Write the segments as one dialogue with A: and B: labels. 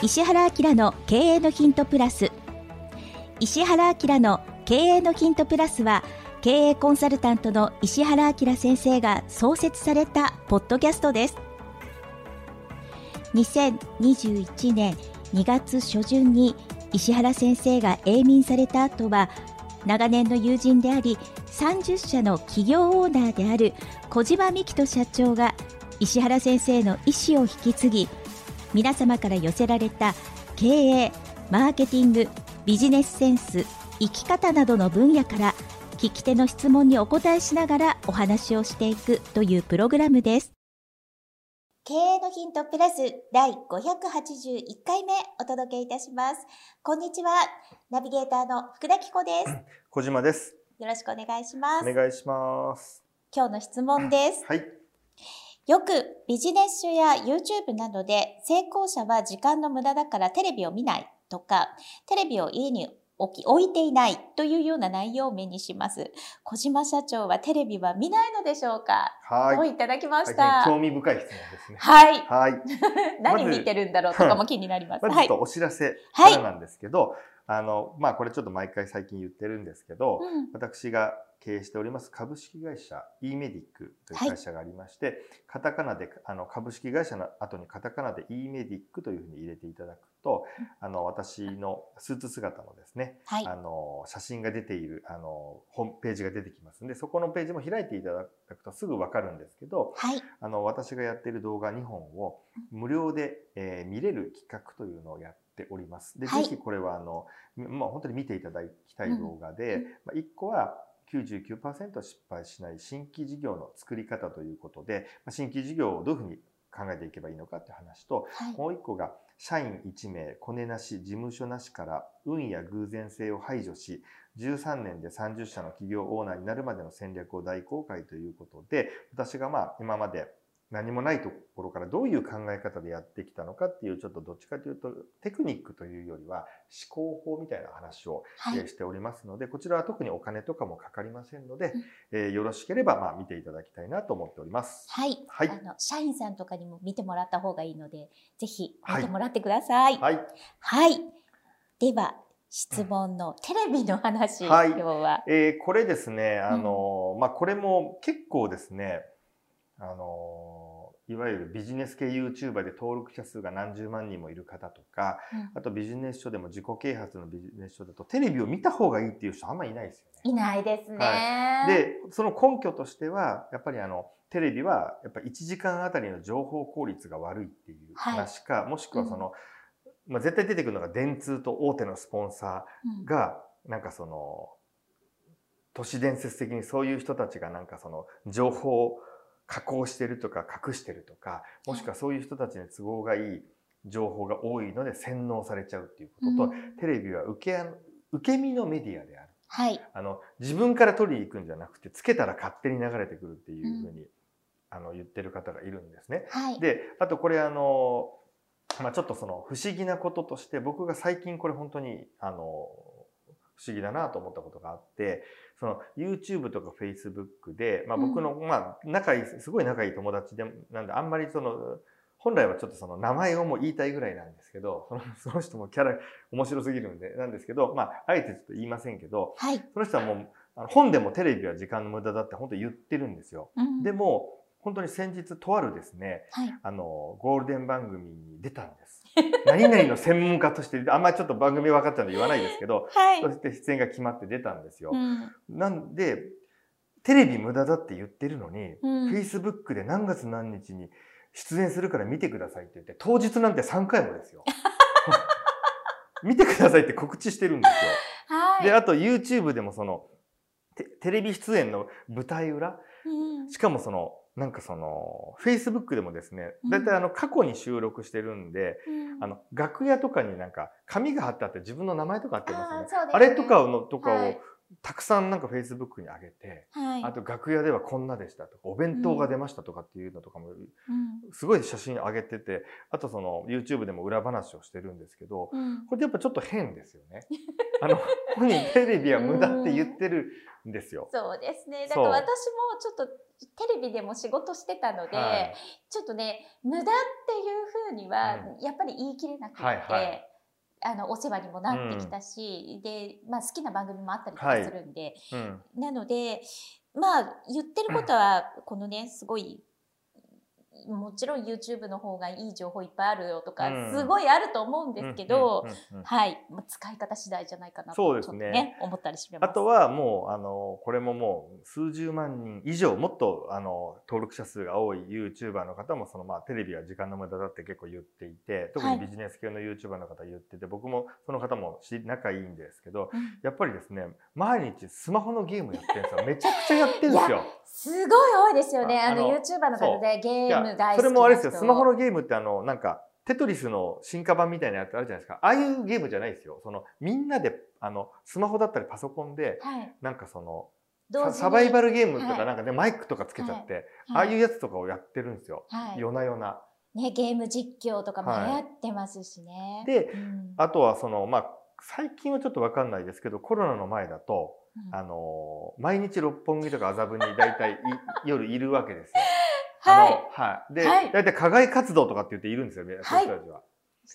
A: 石原明の経営のヒントプラス。石原明の経営のヒントプラスは経営コンサルタントの石原明先生が創設されたポッドキャストです。2021年2月初旬に石原先生が永眠された後は長年の友人であり30社の企業オーナーである小島美希人社長が石原先生の意思を引き継ぎ皆様から寄せられた経営マーケティングビジネスセンス生き方などの分野から聞き手の質問にお答えしながらお話をしていくというプログラムです。経営のヒントプラス第581回目お届けいたします。こんにちは。ナビゲーターの福田紀子です。
B: 小島です。
A: よろしくお願いします。
B: お願いします。
A: 今日の質問です。
B: はい
A: よくビジネス書や YouTube などで成功者は時間の無駄だからテレビを見ないとか、テレビを家に置き置いていないというような内容を目にします。小島社長はテレビは見ないのでしょうか？
B: はい。
A: といただきました？
B: 興味深い質問ですね。
A: はい。
B: はい。
A: 何見てるんだろうとかも気になります。
B: まずちょっとお知らせからなんですけど、はい、あの、まあこれちょっと毎回最近言ってるんですけど、うん、私が経営しております株式会社 e メディックという会社がありまして、はい、カタカナであの株式会社の後にカタカナで e メディックというふうに入れていただくと、あの私のスーツ姿のですね、はい、あの写真が出ているあのホームページが出てきますんでそこのページも開いていただくとすぐ分かるんですけど、はい、あの私がやっている動画2本を無料で、えー、見れる企画というのをやっております。で、はい、ぜひこれはあの、まあ、本当に見ていただきたい動画で、うん、まあ、1個は99%失敗しない新規事業の作り方ということで、新規事業をどういうふうに考えていけばいいのかって話と、はい、もう一個が社員1名、コネなし、事務所なしから運や偶然性を排除し、13年で30社の企業オーナーになるまでの戦略を大公開ということで、私がまあ今まで何もないところからどういう考え方でやってきたのかっていうちょっとどっちかというとテクニックというよりは思考法みたいな話をしておりますので、はい、こちらは特にお金とかもかかりませんので、うん、えー、よろしければまあ見ていただきたいなと思っております。
A: はい。はい、あの社員さんとかにも見てもらった方がいいので、ぜひ見てもらってください。はい。はい、では質問のテレビの話、はい、今日は。
B: えー、これですね、あの、うん、まあこれも結構ですね、あのいわゆるビジネス系 YouTuber で登録者数が何十万人もいる方とか、うん、あとビジネス書でも自己啓発のビジネス書だとテレビを見た方がいいっていう人あんまりいないですよね。
A: いないですね。
B: はい、で、その根拠としては、やっぱりあの、テレビはやっぱ1時間あたりの情報効率が悪いっていう話か、はい、もしくはその、うん、まあ、絶対出てくるのが電通と大手のスポンサーが、なんかその、都市伝説的にそういう人たちがなんかその情報加工してるとか隠してるとか、もしくはそういう人たちに都合がいい情報が多いので洗脳されちゃうっていうことと、うん、テレビは受け、受け身のメディアである。
A: はい。
B: あの、自分から取りに行くんじゃなくて、つけたら勝手に流れてくるっていうふうに、うん、あの、言ってる方がいるんですね。はい。で、あとこれあの、まあちょっとその不思議なこととして、僕が最近これ本当に、あの、不思議だなと思ったことがあって、その YouTube とか Facebook で、まあ僕の、まあ仲いい、すごい仲いい友達で、なんであんまりその、本来はちょっとその名前をもう言いたいぐらいなんですけど、その その人もキャラ面白すぎるんで、なんですけど、まあ、あえてちょっと言いませんけど、はい、その人はもう、あの本でもテレビは時間の無駄だって本当言ってるんですよ。うん、でも、本当に先日とあるですね、はい、あの、ゴールデン番組に出たんです。何々の専門家として、あんまりちょっと番組分かったので言わないですけど、はい、そして出演が決まって出たんですよ。うん、なんで、テレビ無駄だって言ってるのに、うん、Facebook で何月何日に出演するから見てくださいって言って、当日なんて3回もですよ。見てくださいって告知してるんですよ。はい、で、あと YouTube でもその、テレビ出演の舞台裏、うん、しかもその、なんかその、Facebook でもですね、だいたいあの過去に収録してるんで、うん、あの、楽屋とかになんか紙が貼ってあって自分の名前とか貼ってますね。ああね。あれとかの、とかをたくさんなんかフェイスブックに上げて、
A: はい、
B: あと楽屋ではこんなでしたとかお弁当が出ましたとかっていうのとかも、すごい写真上げててあとその YouTube でも裏話をしてるんですけど、うん、これやっぱちょっと変ですよね。あの本人テレビは無駄って言ってるんですよ。
A: そうですね。だから私もちょっとテレビでも仕事してたので、はい、ちょっとね無駄っていうふうにはやっぱり言い切れなくて。はいはい。あのお世話にもなってきたし、うん、で、まあ、好きな番組もあったりとかするんで、はい。うん、なのでまあ言ってることはこのねすごいもちろん YouTube の方がいい情報いっぱいあるよとか、すごいあると思うんですけど、はい、使い方次第じゃないかなとそうですね、ね、思ったりします。
B: あとはもうあのこれももう数十万人以上もっとあの登録者数が多い YouTuber の方もそのまあテレビは時間の無駄だって結構言っていて、特にビジネス系の YouTuber の方言ってて、はい、僕もその方も仲いいんですけど、うん、やっぱりですね毎日スマホのゲームやってるんですよ。めちゃくちゃやってるんですよ。
A: すごい多いですよね。あの YouTuber の方でゲーム
B: それもあれですよ。スマホのゲームってあの、なんか、テトリスの進化版みたいなやつあるじゃないですか。ああいうゲームじゃないですよ。その、みんなで、あの、スマホだったりパソコンで、はい、なんかその、サバイバルゲームとかなんかね、はい、マイクとかつけちゃって、はい、ああいうやつとかをやってるんですよ。夜な夜な。
A: ね、ゲーム実況とかも流行ってますしね。
B: で、うん、あとはその、まあ、最近はちょっとわかんないですけど、コロナの前だと、うん、あの、毎日六本木とか麻布に大体夜いるわけですよ。はい。はい。で、はい、大体課外活動とかって言っているんですよね、はい、人たちは。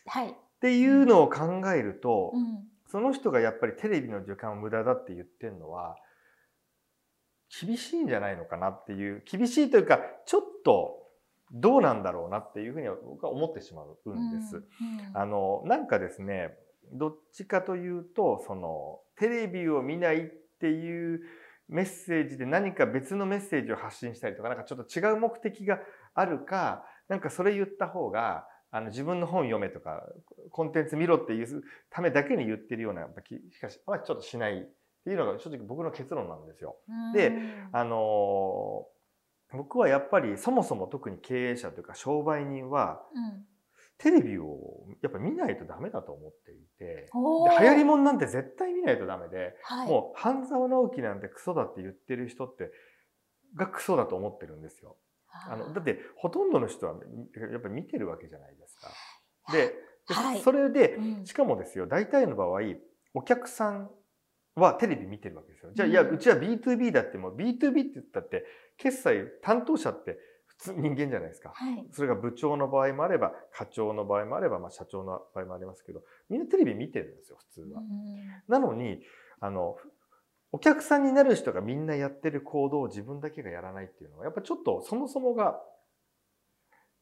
B: はい。っていうのを考えると、うん、その人がやっぱりテレビの時間を無駄だって言ってるのは、厳しいんじゃないのかなっていう、厳しいというか、ちょっとどうなんだろうなっていうふうには僕は思ってしまうんです。うんうん、あの、なんかですね、どっちかというと、その、テレビを見ないっていう、メッセージで何か別のメッセージを発信したりとか、なんかちょっと違う目的があるか、なんかそれ言った方が、あの自分の本読めとか、コンテンツ見ろっていうためだけに言ってるような気しかし、まあ、ちょっとしないっていうのが正直僕の結論なんですよ。で、あの僕はやっぱりそもそも特に経営者というか商売人は、テレビをやっぱ見ないとダメだと思っていて、流行りもんなんて絶対見ないとダメで、はい、もう半沢直樹なんてクソだって言ってる人って、がクソだと思ってるんですよ。あのだってほとんどの人はやっぱり見てるわけじゃないですか。で、はい、それで、しかもですよ、大体の場合、お客さんはテレビ見てるわけですよ。じゃあ、いや、うちは B2B だっても B2B って言ったって、決済担当者って人間じゃないですか、はい、それが部長の場合もあれば課長の場合もあれば、まあ、社長の場合もありますけどみんなテレビ見てるんですよ普通は。なのにあのお客さんになる人がみんなやってる行動を自分だけがやらないっていうのはやっぱちょっとそもそもが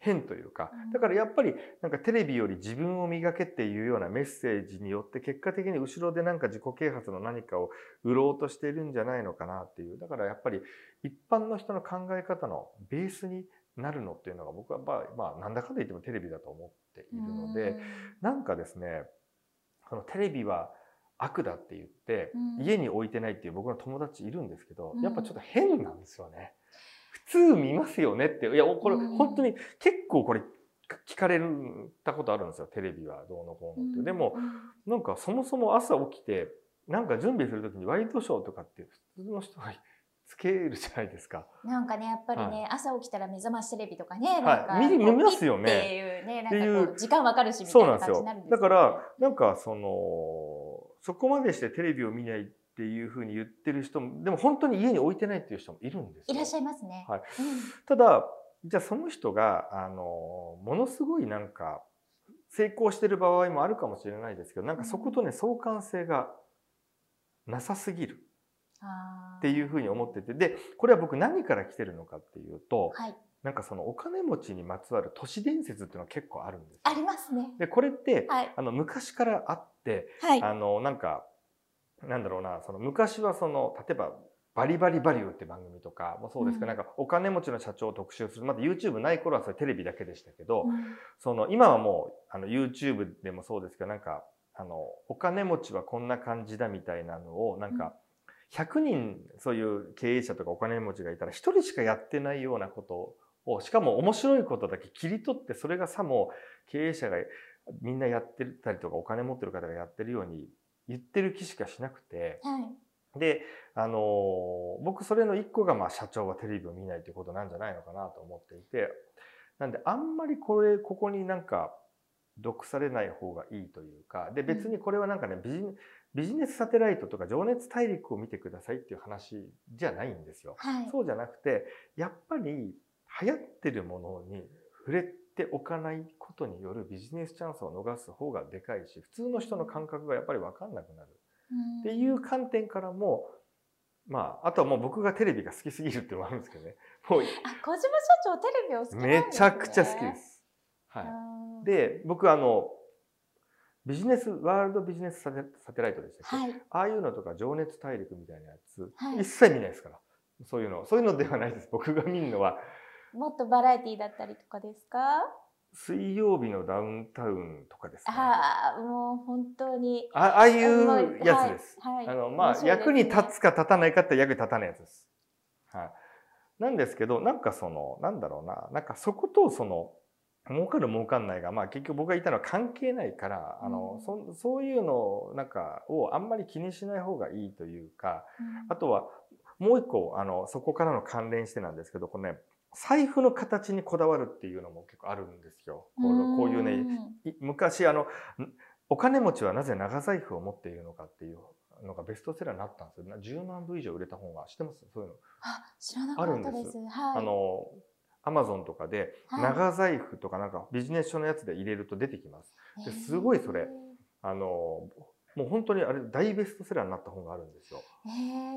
B: 変というか、だからやっぱりなんかテレビより自分を磨けっていうようなメッセージによって結果的に後ろでなんか自己啓発の何かを売ろうとしているんじゃないのかなっていう。だからやっぱり一般の人の考え方のベースになるのっていうのが僕はまあ、まあ、なんだかんだ言ってもテレビだと思っているので、なんかですね、このテレビは悪だって言って、家に置いてないっていう僕の友達いるんですけど、やっぱちょっと変なんですよね。普通見ますよねって。いや、これ、本当に結構これ聞かれたことあるんですよ。テレビはどうのこうのって。でも、なんかそもそも朝起きて、なんか準備するときにワイドショーとかって普通の人がつけるじゃないですか。
A: なんかね、やっぱりね、はい、朝起きたら目覚ましテレビとかね、
B: なんか、はい、見見ますよね。
A: っていうね、なんか時間わかるしみた
B: いな感じになるんですよ、ね、だから、なんかその、そこまでしてテレビを見ないっていうふうに言ってる人も、でも本当に家に置いてないっていう人もいるんです
A: いらっしゃいますね。
B: はい。うん、ただ、じゃあその人が、あの、ものすごいなんか、成功してる場合もあるかもしれないですけど、なんかそことね、相関性がなさすぎる。っていうふうに思ってて、で、これは僕何から来てるのかっていうと、はい、なんかそのお金持ちにまつわる都市伝説っていうのは結構あるんです
A: ありますね。
B: で、これって、はい、あの昔からあって、はい、あの、なんか、なんだろうな、その昔はその、例えば、バリバリバリューって番組とかもそうですけど、うん、なんかお金持ちの社長を特集する。まだ YouTube ない頃はそれテレビだけでしたけど、うん、その今はもうあの YouTube でもそうですけど、なんかあのお金持ちはこんな感じだみたいなのをなんか100人そういう経営者とかお金持ちがいたら1人しかやってないようなことを、しかも面白いことだけ切り取ってそれがさも経営者がみんなやってたりとかお金持ってる方がやってるように言ってる気しかしなくて、はい、で、あのー、僕それの一個がまあ社長はテレビを見ないということなんじゃないのかなと思っていてなんであんまりこれここになんか毒されない方がいいというかで別にこれはなんかねビジビジネスサテライトとか情熱大陸を見てくださいっていう話じゃないんですよ。はい、そうじゃなくてやっぱり流行ってるものに触れておかないことによるビジネスチャンスを逃す方がでかいし普通の人の感覚がやっぱり分かんなくなるっていう観点からもまあ、あとはもう僕がテレビが好きすぎるっていうのもあるんですけどね。もうあ、
A: 小島社長テレビを好き
B: ね。めちゃくちゃ好きです。はい。で、僕あの、ビジネス、ワールドビジネスサテサテライトでしたっけ、はい、ああいうのとか情熱大陸みたいなやつ、はい、一切見ないですから。そういうの。そういうのではないです。僕が見るのは。
A: もっとバラエティーだったりとかですか？
B: 水曜日のダウンタウンとかですね。
A: ああ、もう本当に。
B: あああいうやつです。はい、あの、まあ、ね、役に立つか立たないかって役に立たないやつです。はい。なんですけど、なんかその、なんだろうな、なんかそことその、儲かる儲かんないが、まあ結局僕が言ったのは関係ないから、うん、あの、そそういうのなんかをあんまり気にしない方がいいというか、うん、あとはもう一個、あの、そこからの関連してなんですけど、このね、財布の形にこだわるっていうのも結構あるんですよ。こうこういうね、昔あの、お金持ちはなぜ長財布を持っているのかっていうのがベストセラーになったんですよ。10万部以上売れた本が知ってます？そういうの。
A: あ、知らなかったです。はい、
B: あの、アマゾンとかで長財布とかなんかビジネス書のやつで入れると出てきます。ですごいそれ、あの、もう本当にあれ大ベストセラーになった本があるんですよ。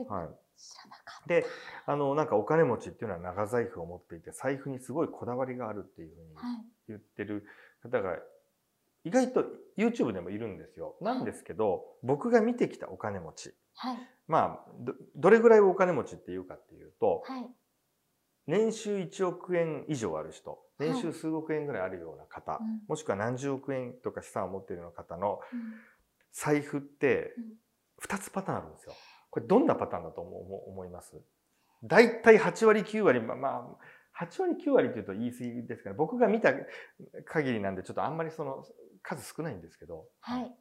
A: はい。
B: で、あの、なんかお金持ちっていうのは長財布を持っていて、財布にすごいこだわりがあるっていうふうに言ってる方が、意外と YouTube でもいるんですよ。なんですけど、僕が見てきたお金持ち。
A: はい、
B: まあど、どれぐらいお金持ちっていうかっていうと、はい、年収1億円以上ある人、年収数億円ぐらいあるような方、はい、もしくは何十億円とか資産を持っているような方の財布って2つパターンあるんですよ。これどんなパターンだと思います？大体8割9割、まあ、8割9割というと言い過ぎですから、僕が見た限りなんでちょっとあんまりその数少ないんですけど。
A: はい。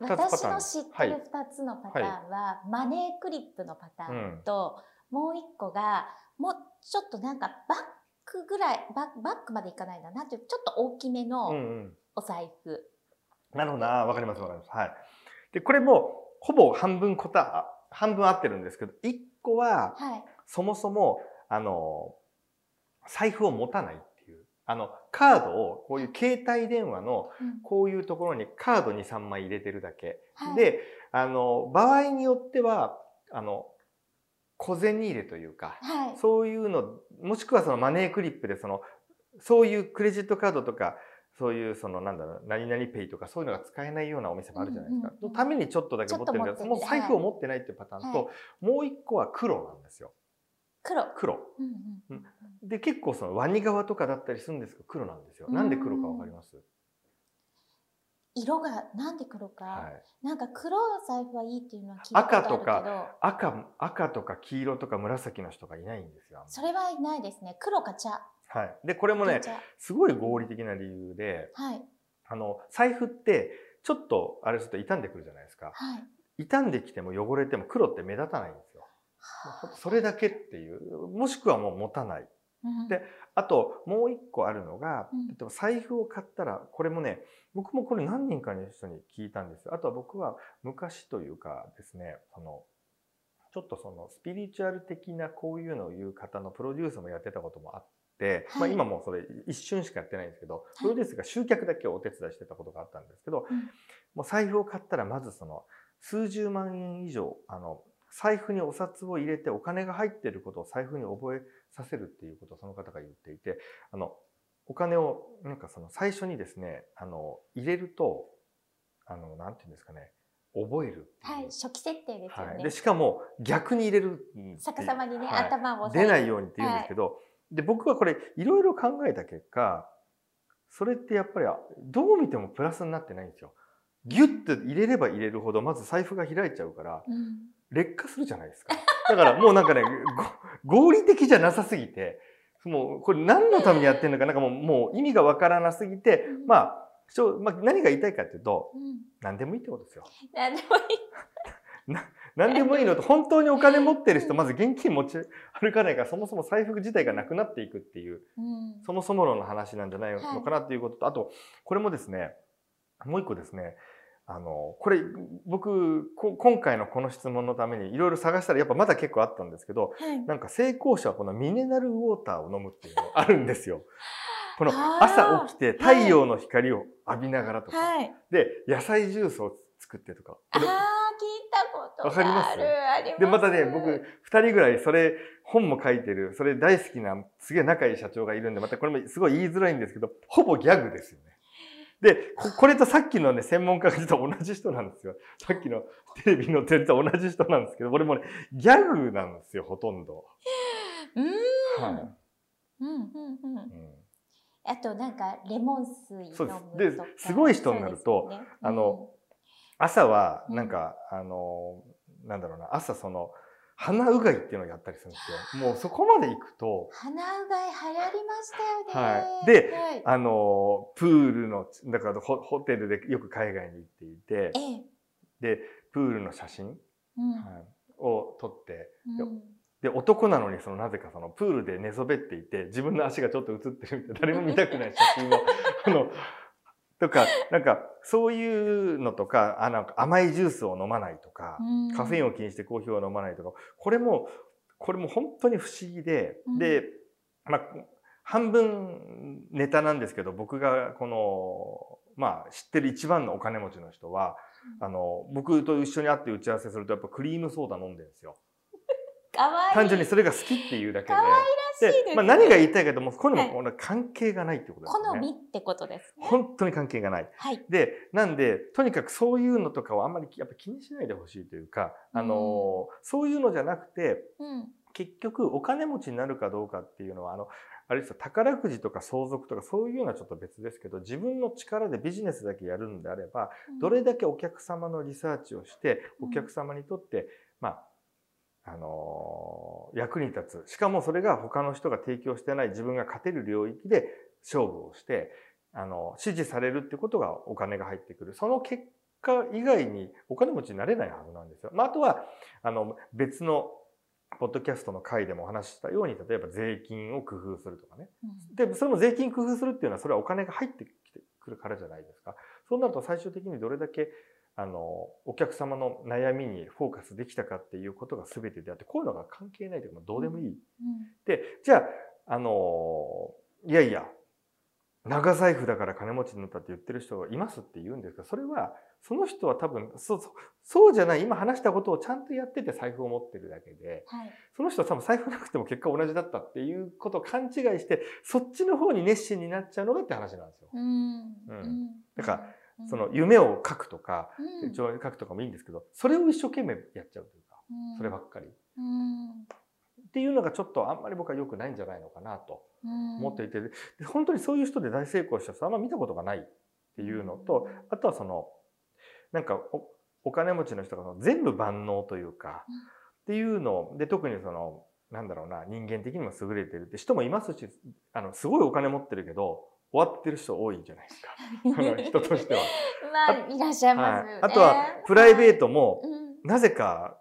A: 私の知ってる2つのパターンは、はい、マネークリップのパターンと、うん、もう1個がもうちょっとなんかバッグぐらいバッバッグまでいかないななんていうちょっと大きめのお財布。うんうん、
B: なるほどなわかりますわかります。はい。でこれもほぼ半分こた、半分合ってるんですけど、一個は、はい、そもそも、あの、財布を持たないっていう。あの、カードを、こういう携帯電話の、こういうところにカード2、3枚入れてるだけ。はい、で、あの、場合によっては、あの、小銭入れというか、はい、そういうの、もしくはそのマネークリップでその、そういうクレジットカードとか、そういうそのなんだろう何々ペイとかそういうのが使えないようなお店もあるじゃないですか。のためにちょっとだけ持ってるけどその財布を持ってないっていうパターンと、はい、もう一個は黒なんですよ。
A: 黒。
B: 黒。うんうんうん、で結構そのワニ側とかだったりするんですけど黒なんですよ。なんで黒かわかります？
A: 色がなんで黒か、はい、なんか黒財布はいいっていうのは聞いたことあるけど赤とか
B: 赤赤とか黄色とか紫の人がいないんですよ。
A: それはいないですね。黒か茶。
B: はい。で、これもね、すごい合理的な理由で、はい。あの、財布って、ちょっと、あれすると傷んでくるじゃないですか。はい。傷んできても汚れても黒って目立たないんですよ。それだけっていう。もしくはもう持たない。うん、で、あと、もう一個あるのが、例えば財布を買ったら、これもね、僕もこれ何人かの人に聞いたんです。あとは僕は昔というかですね、その、ちょっとそのスピリチュアル的なこういうのを言う方のプロデュースもやってたこともあっ、はい、まあ、今もそれ一瞬しかやってないんですけど、プロデュースが集客だけをお手伝いしてたことがあったんですけど、もう財布を買ったらまずその数十万円以上あの財布にお札を入れてお金が入っていることを財布に覚えさせるっていうことをその方が言っていてあのお金をなんかその最初にですねあの入れるとあのなんていうんですかね覚える
A: はい、初期設定ですよね。はい、
B: でしかも逆に入れる
A: 逆さまにね、はい、頭を
B: 出ないようにって言うんですけど、で、僕はこれいろいろ考えた結果、それってやっぱりどう見てもプラスになってないんですよ。ギュッと入れれば入れるほどまず財布が開いちゃうから、うん、劣化するじゃないですか。だからもうなんかね、合理的じゃなさすぎて、もうこれ何のためにやってるのかなんかもうもう意味がわからなすぎて、うん、まあ、まあ、何が言いたいかっていうと、うん、何でもいいってことですよ。
A: 何でもいい。
B: な何でもいいのと本当にお金持ってる人まず現金持ち歩かないからそもそも財布自体がなくなっていくっていう、うん、そもそも論の話なんじゃないのかなっていうことと、はい、あとこれもですねもう一個ですねあのこれ僕今回のこの質問のためにいろいろ探したらやっぱまだ結構あったんですけど、はい、なんか成功者はこのミネラルウォーターを飲むっていうのがあるんですよ。この朝起きて太陽の光を浴びながらとか、はい、で野菜ジュースを作ってとか。
A: たことわかります？
B: でまたね僕2人ぐらいそれ本も書いてるそれ大好きなすげえ仲いい社長がいるんでまたこれもすごい言いづらいんですけどほぼギャグですよね。で、これとさっきのね、専門家が実は同じ人なんですよ。さっきのテレビのテレビと同じ人なんですけど、これもね、ギャグなんですよ、ほとんど。
A: うん。はい。うん、うん、うん。うんあとなんかレモン水飲む
B: そうですですごい人になると、ね、あの、朝はなんか、うん、あのなんだろうな朝その鼻うがいっていうのをやったりするんですよ。もうそこまで行くと。
A: 鼻うがい流行りましたよ
B: ね。はい。で、はい、あの、プールの、だからホホテルでよく海外に行っていて、で、プールの写真、うん、はい、を撮って、うん、で、男なのにそのなぜかそのプールで寝そべっていて、自分の足がちょっと映ってるみたいな、誰も見たくない写真を、あの、とか、なんか、そういうのとか、あなんか甘いジュースを飲まないとか、カフェインを気にしてコーヒーを飲まないとか、これも、これも本当に不思議で、うん、で、まあ、半分ネタなんですけど、僕がこの、まあ、知ってる一番のお金持ちの人は、あの、僕と一緒に会って打ち合わせすると、やっぱクリームソーダ飲んでるんですよ。単純にそれが好きっていうだけで。
A: で、
B: まあ、何が言いたいかともこういうのも関係がないってことですね。
A: 好みってことです
B: ね。本当に関係がない。はい。で、なんで、とにかくそういうのとかはあんまりやっぱ気にしないでほしいというか、あの、うん、そういうのじゃなくて、うん、結局お金持ちになるかどうかっていうのは、あの、あれですよ、宝くじとか相続とかそういうのはちょっと別ですけど、自分の力でビジネスだけやるんであれば、どれだけお客様のリサーチをして、お客様にとって、まあ、あの役に立つ。しかもそれが他の人が提供してない自分が勝てる領域で勝負をして、あの、支持されるってことがお金が入ってくる。その結果以外にお金持ちになれないはずなんですよ。まあ、あとは、あの、別のポッドキャストの回でもお話ししたように、例えば税金を工夫するとかね。で、それも税金工夫するっていうのは、それはお金が入ってきてくるからじゃないですか。そうなると最終的にどれだけあの、お客様の悩みにフォーカスできたかっていうことが全てであって、こういうのが関係ないというか、どうでもいい。うん、で、じゃあ、あの、いやいや、長財布だから金持ちになったって言ってる人がいますって言うんですが、それは、その人は多分、そう、そうじゃない、今話したことをちゃんとやってて財布を持ってるだけで、はい、その人は多分財布なくても結果同じだったっていうことを勘違いして、そっちの方に熱心になっちゃうのがって話なんですよ。うん。うん。だから、その夢を書くとか、書くとかもいいんですけど、それを一生懸命やっちゃうというか、そればっかり。っていうのがちょっとあんまり僕は良くないんじゃないのかなと思っていて、で本当にそういう人で大成功した人あんま見たことがないっていうのと、あとはその、なんかお金持ちの人が全部万能というか、っていうので、特にその、なんだろうな、人間的にも優れてるって人もいますし、あの、すごいお金持ってるけど、終わってる人多いんじゃないですか。人としては。
A: まあ、いらっしゃいます、ねはい、
B: あとは、プライベートも、なぜか、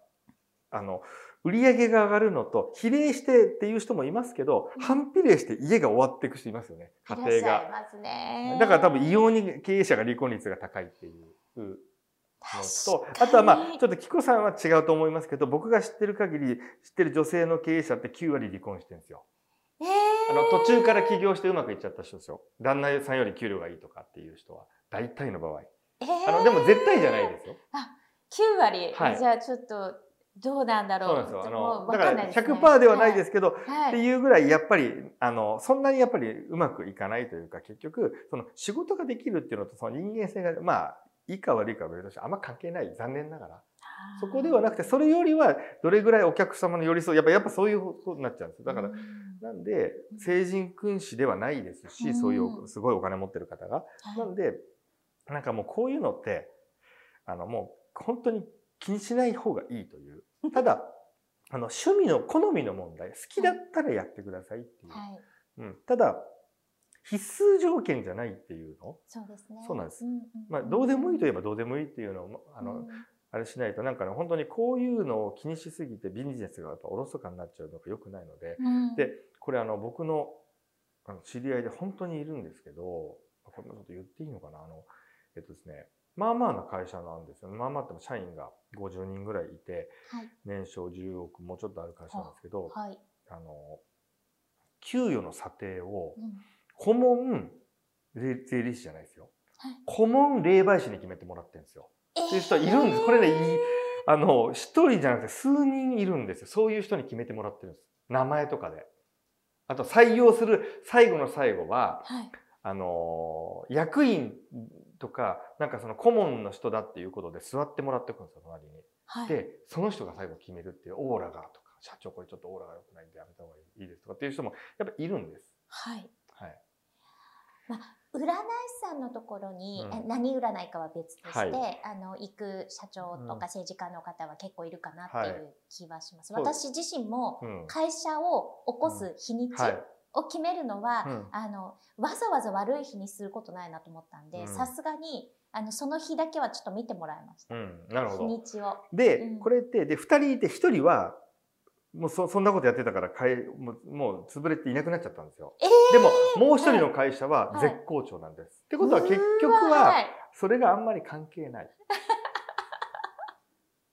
B: あの、売り上げが上がるのと、比例してっていう人もいますけど、反比例して家が終わっていく人いますよね。家庭が。い
A: ますね。
B: だから多分異様に経営者が離婚率が高いっていうのと、あとはまあ、ちょっとキコさんは違うと思いますけど、僕が知ってる限り、知ってる女性の経営者って9割離婚してるんですよ。あの途中から起業してうまくいっちゃった人ですよ。旦那さんより給料がいいとかっていう人は、大体の場合。えー、あのでも絶対じゃないですよ。
A: あ、9割、はい、じゃあちょっとどうなんだろう。
B: そうなんですよ。あの、だから100%ではないですけど、はい、っていうぐらいやっぱり、あの、そんなにやっぱりうまくいかないというか、結局、その仕事ができるっていうのと、その人間性が、まあ、いいか悪いかは別としてあんま関係ない。残念ながら。そこではなくて、それよりはどれぐらいお客様の寄り添い、やっぱやっぱそういうことになっちゃうんですよ。だから、なんで、成人君子ではないですし、そういうすごいお金持ってる方が。なんで、なんかもうこういうのって、あのもう本当に気にしない方がいいという。ただ、あの趣味の好みの問題、好きだったらやってくださいっていう。はい、うん、ただ、必須条件じゃないっていうの？
A: そうですね。
B: そうなんです。うんうん、まあ、どうでもいいといえばどうでもいいっていうのを、あの、うんあれしないとなんかね本当にこういうのを気にしすぎてビジネスがやっぱおろそかになっちゃうのが良くないので、うん、でこれあの僕のあの知り合いで本当にいるんですけどこんなこと言っていいのかな？あのえっとですねまあまあな会社なんですよ。まあまあっても社員が50人ぐらいいて、はい、年商10億もうちょっとある会社なんですけど、はい、あの給与の査定を顧問税理士じゃないですよ、はい、顧問霊媒師に決めてもらってるんですよ。えー、っていう人いるんです。これね、あの、一人じゃなくて数人いるんですよ。そういう人に決めてもらってるんです。名前とかで。あと採用する最後の最後は、はい、あの、役員とか、なんかその顧問の人だっていうことで座ってもらってくるんですよ、隣に。はい、で、その人が最後決めるっていうオーラがとか、社長これちょっとオーラが良くないんでやめた方がいいですとかっていう人もやっぱいるんです。
A: はい。はい。まあ、占い師さんのところに、うん、何占いかは別として、はい、あの行く社長とか政治家の方は結構いるかなっていう気はします。はい、私自身も会社を起こす日にちを決めるのは、うん、あのわざわざ悪い日にすることないなと思ったんで、さすがにあのその日だけはちょっと見てもらいました。うん、なるほど。日にちを。
B: で、これってで2人いて1人はもうそそんなことやってたから買いもうもう潰れていなくなっちゃったんですよ。えー、でももう一人の会社は絶好調なんです。はい、ってことは結局はそれがあんまり関係ない。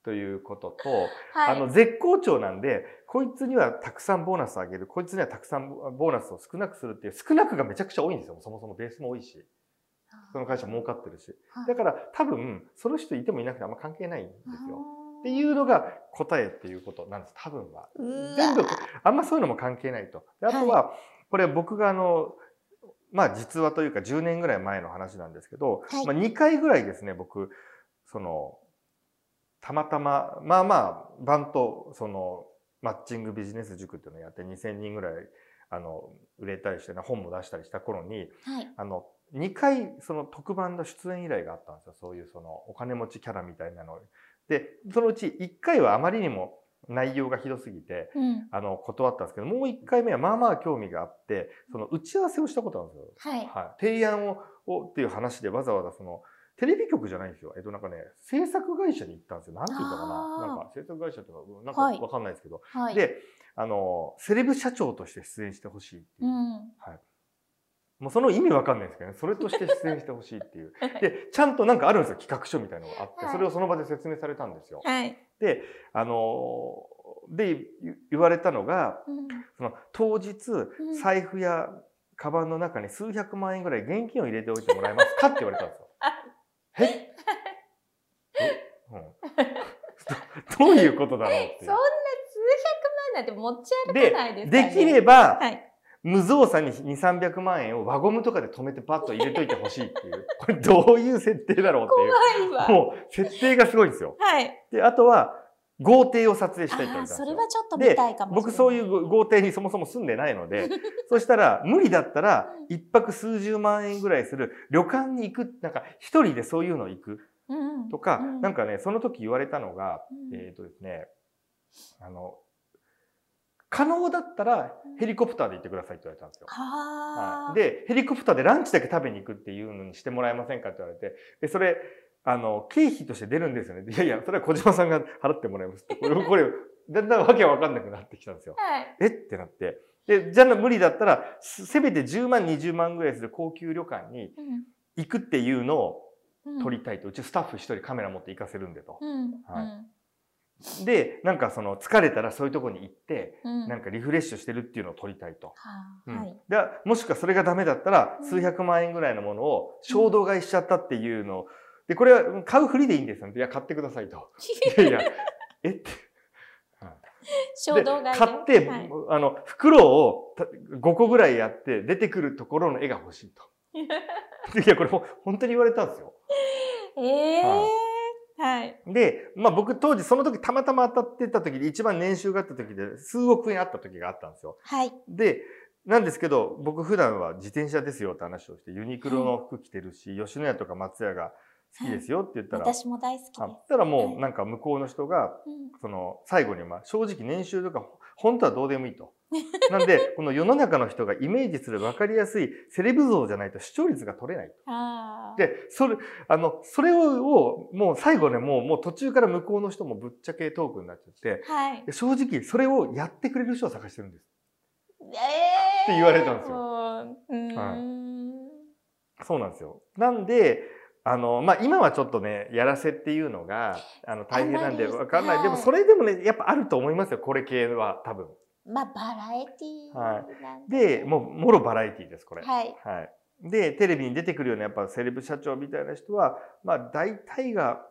B: ということと、はい、あの絶好調なんでこいつにはたくさんボーナスあげる。こいつにはたくさんボーナスを少なくするっていう少なくがめちゃくちゃ多いんですよ。そもそもベースも多いし。その会社儲かってるし。だから多分その人いてもいなくてあんま関係ないんですよ。っていうのが答えっていうことなんです。多分は。全部あんまそういうのも関係ないと。あとは、これ僕があのまあ実話というか10年ぐらい前の話なんですけど、はい、まあ2回ぐらいですね僕そのたまたままあまあバンとそのマッチングビジネス塾っていうのをやって2000人ぐらいあの売れたりして本も出したりした頃に、はい、あの2回その特番の出演依頼があったんですよ。そういうそのお金持ちキャラみたいなので、そのうち1回はあまりにも内容がひどすぎて、うん、あの断ったんですけどもう1回目はまあまあ興味があってその打ち合わせをしたことなんですよ。はい、はい、提案ををっていう話でわざわざそのテレビ局じゃないんですよ。えっとなんかね制作会社に行ったんですよ。なんていうかな。なんか制作会社とかなんかわかんないですけど、はい、であのセレブ社長として出演してほしいっていう、うん、はい、もうその意味わかんないですけどね。それとして出演してほしいっていう。で、ちゃんとなんかあるんですよ。企画書みたいなのがあって、それをその場で説明されたんですよ。はい、で、あの、で、言われたのが、うん、その当日、財布やカバンの中に数百万円ぐらい現金を入れておいてもらえますかって言われたんですよ。え？うん、どういうことだろうって
A: そんな数百万なんて持ち歩かないですか、
B: ね、で、できれば、はい無造作に2、300万円を輪ゴムとかで止めてパッと入れといてほしいっていう。これどういう設定だろうっていう。怖いわ。もう設定がすごいんですよ。はい。で、あとは、豪邸を撮影したいって言われたんですよ。
A: それはちょっと見たいかも
B: 僕そういう豪邸にそもそも住んでないので、そしたら無理だったら一泊数十万円ぐらいする旅館に行く、なんか一人でそういうの行くとか、うんうん、なんかね、その時言われたのが、うん、えっ、ー、とですね、あの、可能だったらヘリコプターで行ってくださいって言われたんですよ。はい、で、ヘリコプターでランチだけ食べに行くっていうのにしてもらえませんかって言われて、で、それ、あの、経費として出るんですよね。いやいや、それは小島さんが払ってもらいますこれ、これ、だんだんわけわかんなくなってきたんですよ。はい、え？ってなって。で、じゃあ無理だったら、せめて10万、20万ぐらいする高級旅館に行くっていうのを撮りたいと。うちスタッフ一人カメラ持って行かせるんでと。うん、はいでなんかその疲れたらそういうとこに行って、うん、なんかリフレッシュしてるっていうのを撮りたいと。うん、でもしくはそれがダメだったら数百万円ぐらいのものを衝動買いしちゃったっていうのをでこれは買うふりでいいんですよ。いや買ってくださいと。いやいやえ？って。
A: 衝動買い
B: 買って、はい、あの袋を5個ぐらいやって出てくるところの絵が欲しいと。いやこれも本当に言われたんですよ。
A: ええー。はいはい。
B: で、まあ僕当時その時たまたま当たってた時で一番年収があった時で数億円あった時があったんですよ。はい。で、なんですけど僕普段は自転車ですよって話をしてユニクロの服着てるし、吉野家とか松屋が好きですよって言ったら、
A: 私も大好きです。
B: たらもうなんか向こうの人が、その最後にまあ正直年収とか本当はどうでもいいと。なんで、この世の中の人がイメージする分かりやすいセレブ像じゃないと視聴率が取れない。で、それ、あの、それを、もう最後ね、もう、もう途中から向こうの人もぶっちゃけトークになっちゃって、はい、正直それをやってくれる人を探してるんです。えー、って言われたんですよ。はい、そうなんですよ。なんで、あの、まあ、今はちょっとね、やらせっていうのが、あの、大変なんでわかんない。はい、でも、それでもね、やっぱあると思いますよ、これ系は、多分。
A: まあ、バラエティー、
B: はい。で、もう、もろバラエティーです、これ。はい。はい。で、テレビに出てくるような、やっぱセレブ社長みたいな人は、まあ、大体が、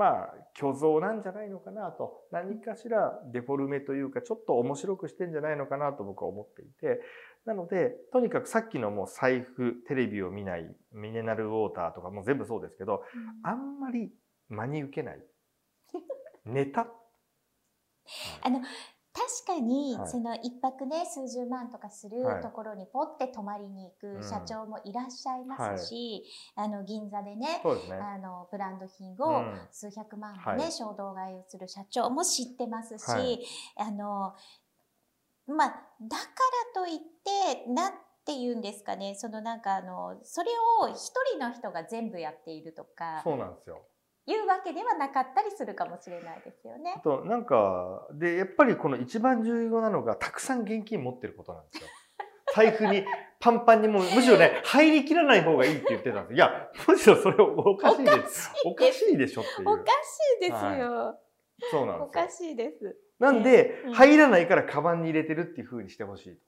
B: まあ、虚像なんじゃないのかなと。何かしらデフォルメというか、ちょっと面白くしてんじゃないのかなと僕は思っていて。なので、とにかくさっきのもう財布、テレビを見ない、ミネラルウォーターとかも全部そうですけど、うん、あんまり真に受けない。ネタ。
A: あの、確かに、その一泊ね数十万とかするところにポッて泊まりに行く社長もいらっしゃいますし、あの銀座でね、ね、あのブランド品を数百万でね、衝動買いをする社長も知ってますし、あのまあだからといってなって言うんですかね。そのなんかあのそれを一人の人が全部やっているとか。
B: そうなんですよ
A: いうわけではなかったりするかもしれないですよね。
B: となんかでやっぱりこの一番重要なのがたくさん現金持ってることなんですよ。財布にパンパンにもむしろね入りきらない方がいいって言ってたんです。いや むしろそれおかしいです。おかしいでしょっていう。
A: おかしいですよ、はい、
B: そうなんです
A: おかしいです。
B: なんで、うん、入らないからカバンに入れてるっていうふうにしてほしい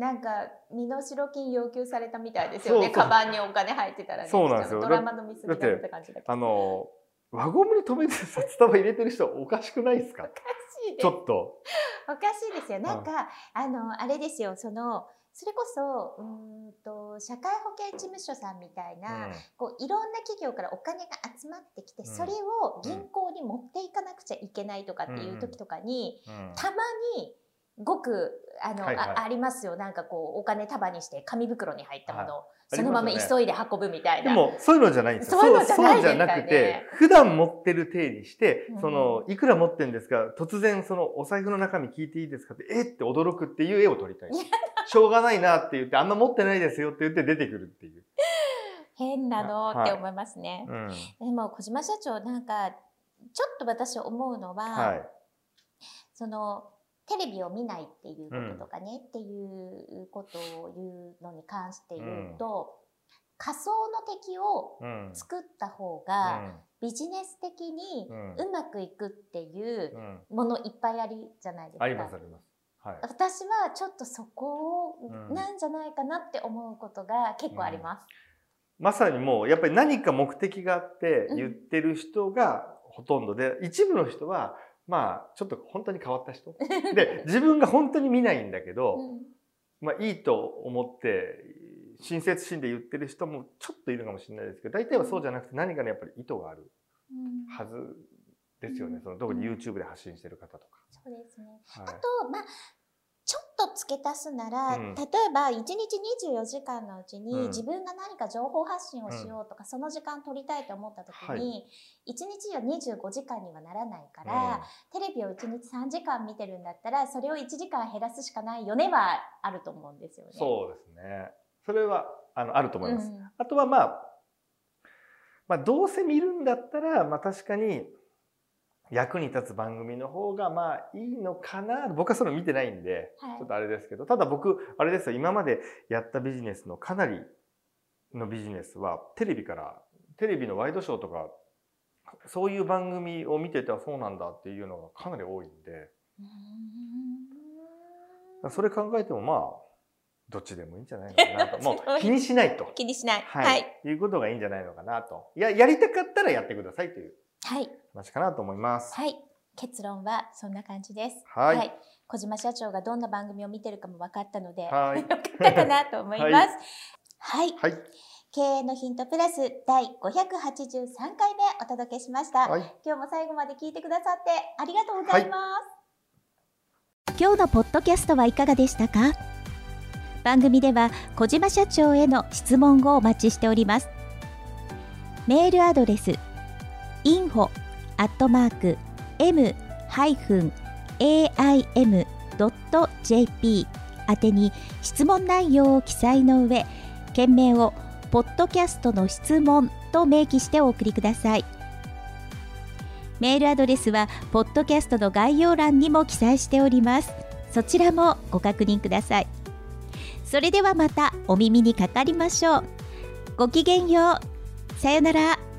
A: なんか身代金要求されたみたいですよね。カバンにお金入ってたら、ね、
B: そうなんですよ。
A: ドラマのミスだって感じだけど。
B: あの輪ゴムに留めて札束入れてる人おかしくないですか？おかしいちょっと。
A: おかしいですよ。なんか、あのあれですよ。そのそれこそうんと社会保険事務所さんみたいな、うん、こういろんな企業からお金が集まってきて、うん、それを銀行に持っていかなくちゃいけないとかっていう時とかに、うん、たまにごくあの、はいはい、あありますよ。なんかこうお金束にして紙袋に入ったもの。を、はい、そのまま急いで運ぶみたいな、
B: ね、でもそういうのじゃないんですよ。そうそうじゃなくて普段持ってる体にして、うん、そのいくら持ってるんですか突然そのお財布の中身聞いていいですかってえっ？て驚くっていう絵を撮りたい。しょうがないなって言ってあんま持ってないですよって言って出てくるっていう。
A: 変なのって思いますね、はいうん、でも小島社長なんかちょっと私思うのは、はい、そのテレビを見ないっていうこととかね、うん、っていうことを言うのに関して言うと、うん、仮想の敵を作った方がビジネス的にうまくいくっていうものいっぱいありじゃないですか。ありますあります。はい、私はちょっとそこなんじゃないかなって思うことが結構あります。
B: まさにもうやっぱり何か目的があって言ってる人がほとんどで、一部の人はまあちょっと本当に変わった人。で自分が本当に見ないんだけど、うん、まあいいと思って親切心で言ってる人もちょっといるかもしれないですけど大体はそうじゃなくて何かねやっぱり意図があるはずですよね、うん、その特に YouTube で発信してる方とか。
A: そうですね、はい、あとまあちょっと付け足すなら、うん、例えば1日24時間のうちに自分が何か情報発信をしようとか、うん、その時間取りたいと思った時に、はい、1日は25時間にはならないから、うん、テレビを1日3時間見てるんだったらそれを1時間減らすしかないよねはあると思うんですよね。
B: そうですね。それはあのあると思います。あとはまあまあ、どうせ見るんだったら、まあ、確かに役に立つ番組の方がまあいいのかな。僕はそれ見てないんで、はい、ちょっとあれですけど。ただ僕あれですよ。今までやったビジネスのかなりのビジネスはテレビからテレビのワイドショーとかそういう番組を見ててはそうなんだっていうのがかなり多いんで。それ考えてもまあどっちでもいいんじゃないのかなと。もう気にしないと。
A: 気にしない、
B: はい、はい、いうことがいいんじゃないのかなと。ややりたかったらやってくださいという話かなと思います。
A: はい。結論はそんな感じです。はい。はい、小島社長がどんな番組を見てるかも分かったので、はい、よかったかなと思います。はい。はい。経営のヒントプラス第583回目お届けしました、はい、今日も最後まで聞いてくださってありがとうございます、
C: 今日のポッドキャストはいかがでしたか？
A: 番組では小島社長への質問をお待ちしておりますメールアドレス info アットマーク m-aim.jp 宛てに質問内容を記載の上件名をポッドキャストの質問と明記してお送りください。メールアドレスはポッドキャストの概要欄にも記載しております。そちらもご確認ください。それではまたお耳にかかりましょう。ごきげんよう。さよなら。